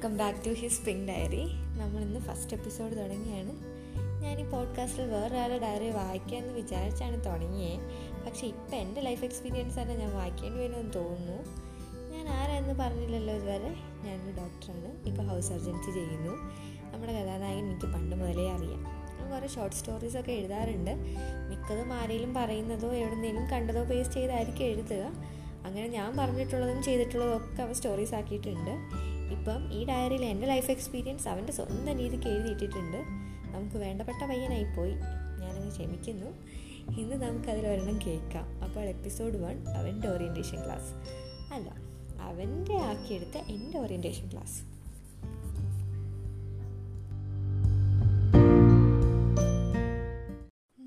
Welcome back to his spring diary നമ്മൾ ഇന്ന് first episode തുടങ്ങിയാണ്. ഞാൻ ഈ പോഡ്കാസ്റ്റിൽ വേറൊരാളുടെ ഡയറി വായിക്കാമെന്ന് വിചാരിച്ചാണ് തുടങ്ങിയേ. പക്ഷേ ഇപ്പം എന്റെ ലൈഫ് എക്സ്പീരിയൻസ് തന്നെ ഞാൻ വായിക്കേണ്ടി വരുമെന്ന് തോന്നുന്നു. ഞാൻ ആരാന്ന് പറഞ്ഞില്ലല്ലോ ഇതുവരെ? ഞാനൊരു ഡോക്ടറാണ് ഇപ്പോൾ ഹൗസ് സർജൻസി ചെയ്യുന്നു. നമ്മുടെ കഥാനായകൻ എനിക്ക് പണ്ട് മുതലേ അറിയാം. കുറേ ഷോർട്ട് സ്റ്റോറീസൊക്കെ എഴുതാറുണ്ട്. മിക്കതും ആരെങ്കിലും പറയുന്നതോ എവിടുന്നേലും കണ്ടതോ പേസ്റ്റ് ചെയ്തായിരിക്കും എഴുതുക. അങ്ങനെ ഞാൻ പറഞ്ഞിട്ടുള്ളതും ചെയ്തിട്ടുള്ളതും ഒക്കെ അവ സ്റ്റോറീസ് ആക്കിയിട്ടുണ്ട്. ഇപ്പം ഈ ഡയറിയിൽ എന്റെ ലൈഫ് എക്സ്പീരിയൻസ് അവന്റെ സ്വന്തം രീതിക്ക് എഴുതിയിട്ടിട്ടുണ്ട്. നമുക്ക് വേണ്ടപ്പെട്ട പയ്യനായി പോയി. ഞാനങ്ങ് ക്ഷമിക്കുന്നു. ഇന്ന് നമുക്കതിൽ ഒരെണ്ണം കേൾക്കാം. അപ്പോൾ എപ്പിസോഡ് വൺ അവന്റെ ഓറിയന്റേഷൻ ക്ലാസ് അല്ല അവന്റെ ആക്കിയെടുത്ത എന്റെ ഓറിയന്റേഷൻ ക്ലാസ്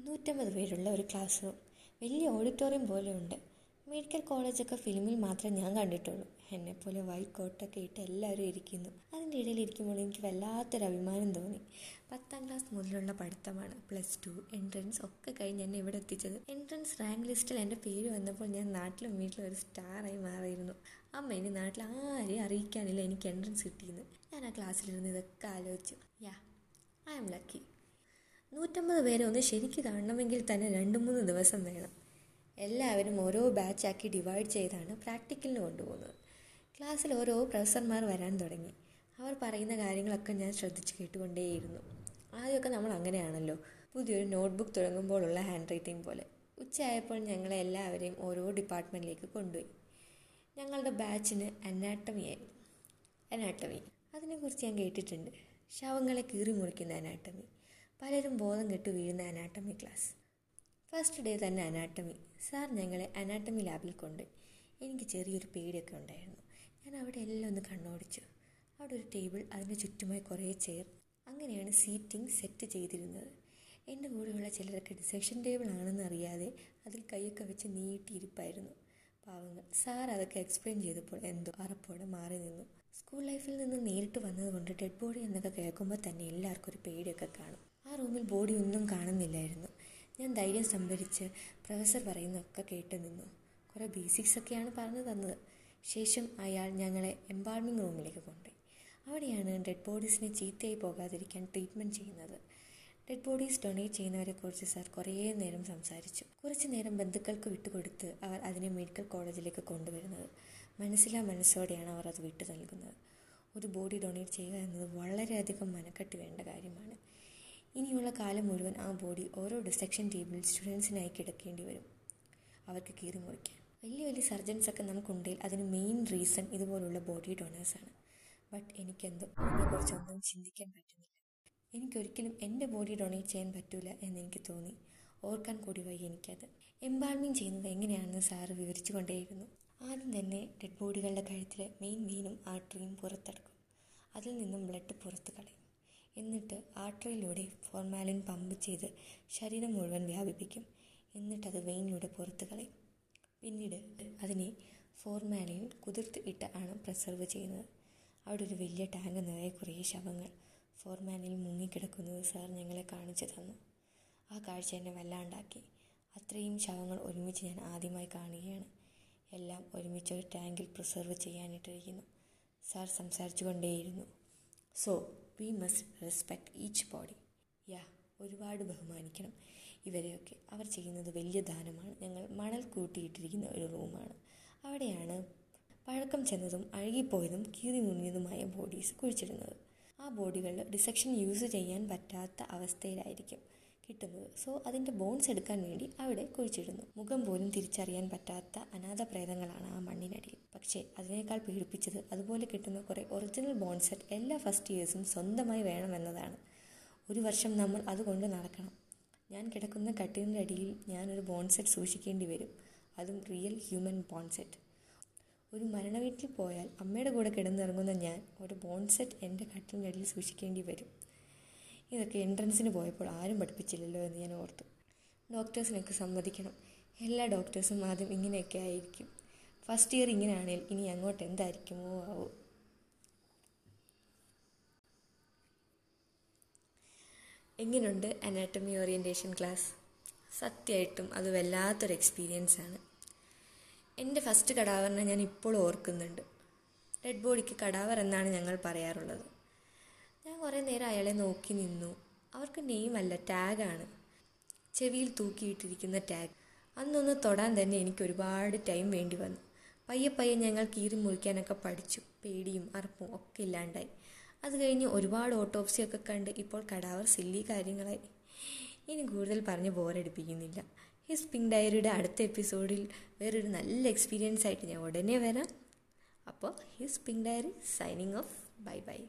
നൂറ്റമ്പത് പേരുള്ള ഒരു ക്ലാസ് റൂം വലിയ ഓഡിറ്റോറിയം പോലെ ഉണ്ട് മെഡിക്കൽ കോളേജൊക്കെ ഫിലിമിൽ മാത്രമേ ഞാൻ കണ്ടിട്ടുള്ളൂ. എന്നെപ്പോലെ വൈറ്റ് കോട്ടൊക്കെ ഇട്ട് എല്ലാവരും ഇരിക്കുന്നു. അതിന്റെ ഇടയിൽ ഇരിക്കുമ്പോൾ എനിക്ക് വല്ലാത്തൊരു അഭിമാനം തോന്നി. പത്താം ക്ലാസ് മുതലുള്ള പഠിത്തമാണ്. പ്ലസ് ടു എൻട്രൻസ് ഒക്കെ കഴിഞ്ഞ് എന്നെ ഇവിടെ എത്തിച്ചത്. എൻട്രൻസ് റാങ്ക് ലിസ്റ്റിൽ എന്റെ പേര് വന്നപ്പോൾ ഞാൻ നാട്ടിലും വീട്ടിലും ഒരു സ്റ്റാറായി മാറിയിരുന്നു. അമ്മ ഇനി നാട്ടിൽ ആരെയും അറിയിക്കാനില്ല എനിക്ക് എൻട്രൻസ് കിട്ടിയെന്ന്. ഞാൻ ആ ക്ലാസ്സിലിരുന്ന് ഇതൊക്കെ ആലോചിച്ചു. യാ ഐ ആം ലക്കി നൂറ്റമ്പത് പേരെ ഒന്ന് ശരിക്ക് കാണണമെങ്കിൽ തന്നെ രണ്ട് മൂന്ന് ദിവസം വേണം. എല്ലാവരും ഓരോ ബാച്ചാക്കി ഡിവൈഡ് ചെയ്താണ് പ്രാക്ടിക്കലിന് കൊണ്ടുപോകുന്നത്. ക്ലാസ്സിൽ ഓരോ പ്രൊഫസർമാർ വരാൻ തുടങ്ങി. അവർ പറയുന്ന കാര്യങ്ങളൊക്കെ ഞാൻ ശ്രദ്ധിച്ച് കേട്ടുകൊണ്ടേയിരുന്നു. ആദ്യമൊക്കെ നമ്മൾ അങ്ങനെയാണല്ലോ. പുതിയൊരു നോട്ട്ബുക്ക് തുടങ്ങുമ്പോഴുള്ള ഹാൻഡ് റൈറ്റിംഗ് പോലെ. ഉച്ചയായപ്പോൾ ഞങ്ങളെ എല്ലാവരെയും ഓരോ ഡിപ്പാർട്ട്മെന്റിലേക്ക് കൊണ്ടുപോയി. ഞങ്ങളുടെ ബാച്ചിന് അനാട്ടമിയായി അനാട്ടമി അതിനെക്കുറിച്ച് ഞാൻ കേട്ടിട്ടുണ്ട്. ശവങ്ങളെ കീറി മുറിക്കുന്ന അനാട്ടമി പലരും ബോധം കെട്ട് വീഴുന്ന അനാട്ടമി ക്ലാസ് ഫസ്റ്റ് ഡേ തന്നെ അനാട്ടമി സാർ ഞങ്ങളെ അനാട്ടമി ലാബിൽ കൊണ്ട് എനിക്ക് ചെറിയൊരു പേടിയൊക്കെ ഉണ്ടായിരുന്നു. ഞാൻ അവിടെ എല്ലാം ഒന്ന് കണ്ണോടിച്ചു. അവിടെ ഒരു ടേബിൾ അതിന് ചുറ്റുമായി കുറേ ചെയർ അങ്ങനെയാണ് സീറ്റിംഗ് സെറ്റ് ചെയ്തിരുന്നത്. എന്റെ കൂടെയുള്ള ചിലരൊക്കെ ഡിസെക്ഷൻ ടേബിൾ ആണെന്ന് അറിയാതെ അതിൽ കൈയൊക്കെ വെച്ച് നീട്ടിയിരിപ്പായിരുന്നു. പാവങ്ങൾ. സാർ അതൊക്കെ എക്സ്പ്ലെയിൻ ചെയ്തപ്പോൾ എന്തോ അറപ്പോടെ മാറി നിന്നു. സ്കൂൾ ലൈഫിൽ നിന്ന് നേരിട്ട് വന്നതുകൊണ്ട് ഡെഡ് ബോഡി എന്നൊക്കെ കേൾക്കുമ്പോൾ തന്നെ എല്ലാവർക്കും ഒരു പേടിയൊക്കെ കാണും. ആ റൂമിൽ ബോഡി ഒന്നും കാണുന്നില്ലായിരുന്നു. ഞാൻ ധൈര്യം സംഭരിച്ച് പ്രൊഫസർ പറയുന്നതൊക്കെ കേട്ട് നിന്നു. കുറേ ബേസിക്സ് ഒക്കെയാണ് പറഞ്ഞു തന്നത്. ശേഷം അയാൾ ഞങ്ങളെ എംബാൾമിംഗ് റൂമിലേക്ക് കൊണ്ടുപോയി. അവിടെയാണ് ഡെഡ് ബോഡീസിനെ ചീത്തയായി പോകാതിരിക്കാൻ ട്രീറ്റ്മെന്റ് ചെയ്യുന്നത്. ഡെഡ് ബോഡീസ് ഡൊണേറ്റ് ചെയ്യുന്നവരെക്കുറിച്ച് സാർ കുറേ നേരം സംസാരിച്ചു. കുറച്ച് നേരം ബന്ധുക്കൾക്ക് വിട്ടുകൊടുത്ത് അവർ അതിനെ മെഡിക്കൽ കോളേജിലേക്ക് കൊണ്ടുവരുന്നത്. മനസ്സിലാ മനസ്സോടെയാണ് അവർ അത് വിട്ടു നൽകുന്നത്. ഒരു ബോഡി ഡൊണേറ്റ് ചെയ്യുക എന്നത് വളരെയധികം മനക്കെട്ട് വേണ്ട കാര്യമാണ്. ഇനിയുള്ള കാലം മുഴുവൻ ആ ബോഡി ഓരോ ഡിസെക്ഷൻ ടേബിളിൽ സ്റ്റുഡൻസിനായി കിടക്കേണ്ടി വരും. അവർക്ക് കീറി മുറിക്കാൻ. വലിയ വലിയ സർജൻസ് ഒക്കെ നമുക്കുണ്ടെങ്കിൽ അതിന് മെയിൻ റീസൺ ഇതുപോലുള്ള ബോഡി ഡൊണേഴ്സാണ് ബട്ട് എനിക്കെന്തോ അതിനെക്കുറിച്ചൊന്നും ചിന്തിക്കാൻ പറ്റുന്നില്ല. എനിക്കൊരിക്കലും എന്റെ ബോഡി ഡൊണേറ്റ് ചെയ്യാൻ പറ്റില്ല എന്ന് എനിക്ക് തോന്നി. ഓർക്കാൻ കൂടി വയ്യ എനിക്കത്. എംബാൾമിങ് ചെയ്യുന്നത് എങ്ങനെയാണെന്ന് സാറ് വിവരിച്ചു കൊണ്ടേയിരുന്നു ആദ്യം തന്നെ ഡെഡ് ബോഡികളുടെ കഴുത്തിലെ മെയിൻ വെയിനും ആർട്ടറിയും പുറത്തെടുക്കും അതിൽ നിന്നും ബ്ലഡ് പുറത്ത് കളയും. എന്നിട്ട് ആർട്ടറിയിലൂടെ ഫോർമാലിൻ പമ്പ് ചെയ്ത് ശരീരം മുഴുവൻ വ്യാപിപ്പിക്കും. എന്നിട്ടത് വെയിനിലൂടെ പുറത്തു കളയും. പിന്നീട് അതിനെ ഫോർമാലിൻ കുതിർത്ത് ഇട്ട് ആണ് പ്രിസർവ് ചെയ്യുന്നത്. അവിടെ ഒരു വലിയ ടാങ്ക് നിറയെ കുറേ ശവങ്ങൾ ഫോർമാലിൽ മുങ്ങിക്കിടക്കുന്നത് സാർ ഞങ്ങളെ കാണിച്ചു തന്നു. ആ കാഴ്ച എന്നെ വല്ലാണ്ടാക്കി. അത്രയും ശവങ്ങൾ ഒരുമിച്ച് ഞാൻ ആദ്യമായി കാണുകയാണ്. എല്ലാം ഒരുമിച്ച് ഒരു ടാങ്കിൽ പ്രിസർവ് ചെയ്യാനിട്ടിരിക്കുന്നു. സാർ സംസാരിച്ചു കൊണ്ടേയിരുന്നു. So we must respect each body yeah ഒരുപാട് ബഹുമാനിക്കണം. ഇവരെയൊക്കെ അവർ ചെയ്യുന്നത് വലിയ ദാനമാണ്. ഞങ്ങൾ മണൽ കൂട്ടിയിട്ടിരിക്കുന്ന ഒരു റൂമാണ്. അവിടെയാണ് പഴക്കം ചെന്നതും അഴുകിപ്പോയതും കീറി മുങ്ങിയതുമായ ബോഡീസ് കുഴിച്ചിടുന്നത്. ആ ബോഡികളിൽ ഡിസക്ഷൻ യൂസ് ചെയ്യാൻ പറ്റാത്ത അവസ്ഥയിലായിരിക്കും. കിട്ടുന്നത്. സോ അതിന്റെ ബോൺസ് എടുക്കാൻ വേണ്ടി അവിടെ കുഴിച്ചിടുന്നു. മുഖം പോലും തിരിച്ചറിയാൻ പറ്റാത്ത അനാഥ പ്രേതങ്ങളാണ് ആ മണ്ണിനടിയിൽ. പക്ഷേ അതിനേക്കാൾ പീഡിപ്പിച്ചത് അതുപോലെ കിട്ടുന്ന കുറേ ഒറിജിനൽ ബോൺസെറ്റ് എല്ലാ ഫസ്റ്റ് ഇയേഴ്സും സ്വന്തമായി വേണമെന്നതാണ്. ഒരു വർഷം നമ്മൾ അതുകൊണ്ട് നടക്കണം. ഞാൻ കിടക്കുന്ന കട്ടിലിന്റെ അടിയിൽ ഞാനൊരു ബോൺസെറ്റ് സൂക്ഷിക്കേണ്ടി വരും. അതും റിയൽ ഹ്യൂമൻ ബോൺസെറ്റ് ഒരു മരണവീട്ടിൽ പോയാൽ അമ്മയുടെ കൂടെ കിടന്നിറങ്ങുന്ന ഞാൻ ഒരു ബോൺസെറ്റ് എന്റെ കട്ടിലിന്റെ അടിയിൽ സൂക്ഷിക്കേണ്ടി വരും. ഇതൊക്കെ എൻട്രൻസിന് പോയപ്പോൾ ആരും പഠിപ്പിച്ചില്ലല്ലോ എന്ന് ഞാൻ ഓർത്തു. ഡോക്ടേഴ്സിനൊക്കെ സമ്മതിക്കണം. എല്ലാ ഡോക്ടേഴ്സും ആദ്യം ഇങ്ങനെയൊക്കെ ആയിരിക്കും. ഫസ്റ്റ് ഇയർ ഇങ്ങനെയാണെങ്കിൽ ഇനി അങ്ങോട്ട് എന്തായിരിക്കുമോ ആവോ. എങ്ങനെയുണ്ട് അനാട്ടമി ഓറിയന്റേഷൻ ക്ലാസ് സത്യമായിട്ടും അത് വല്ലാത്തൊരു എക്സ്പീരിയൻസ് ആണ്. എന്റെ ഫസ്റ്റ് കടാവറിനെ ഞാൻ ഇപ്പോൾ ഓർക്കുന്നുണ്ട്. ഡെഡ് ബോഡിക്ക് കടാവർ എന്നാണ് ഞങ്ങൾ പറയാറുള്ളത്. ഞാൻ കുറേ നേരം അയാളെ നോക്കി നിന്നു. അവർക്ക് നെയിമല്ല ടാഗാണ് ചെവിയിൽ തൂക്കിയിട്ടിരിക്കുന്ന ടാഗ് അന്നൊന്ന് തൊടാൻ തന്നെ എനിക്ക് ഒരുപാട് ടൈം വേണ്ടി വന്നു. പയ്യെ പയ്യെ ഞങ്ങൾ കീറി മുറിക്കാനൊക്കെ പഠിച്ചു. പേടിയും അറപ്പും ഒക്കെ ഇല്ലാണ്ടായി. അത് കഴിഞ്ഞ് ഒരുപാട് ഓട്ടോപ്സിയൊക്കെ കണ്ട് ഇപ്പോൾ കടാവർ സില്ലി കാര്യങ്ങളായി. ഇനി കൂടുതൽ പറഞ്ഞ് ബോറടിപ്പിക്കുന്നില്ല ഹിസ് പിങ്ക് ഡയറിയുടെ അടുത്ത എപ്പിസോഡിൽ വേറൊരു നല്ല എക്സ്പീരിയൻസ് ആയിട്ട് ഞാൻ ഉടനെ വരാം. അപ്പോൾ his pink diary signing off bye bye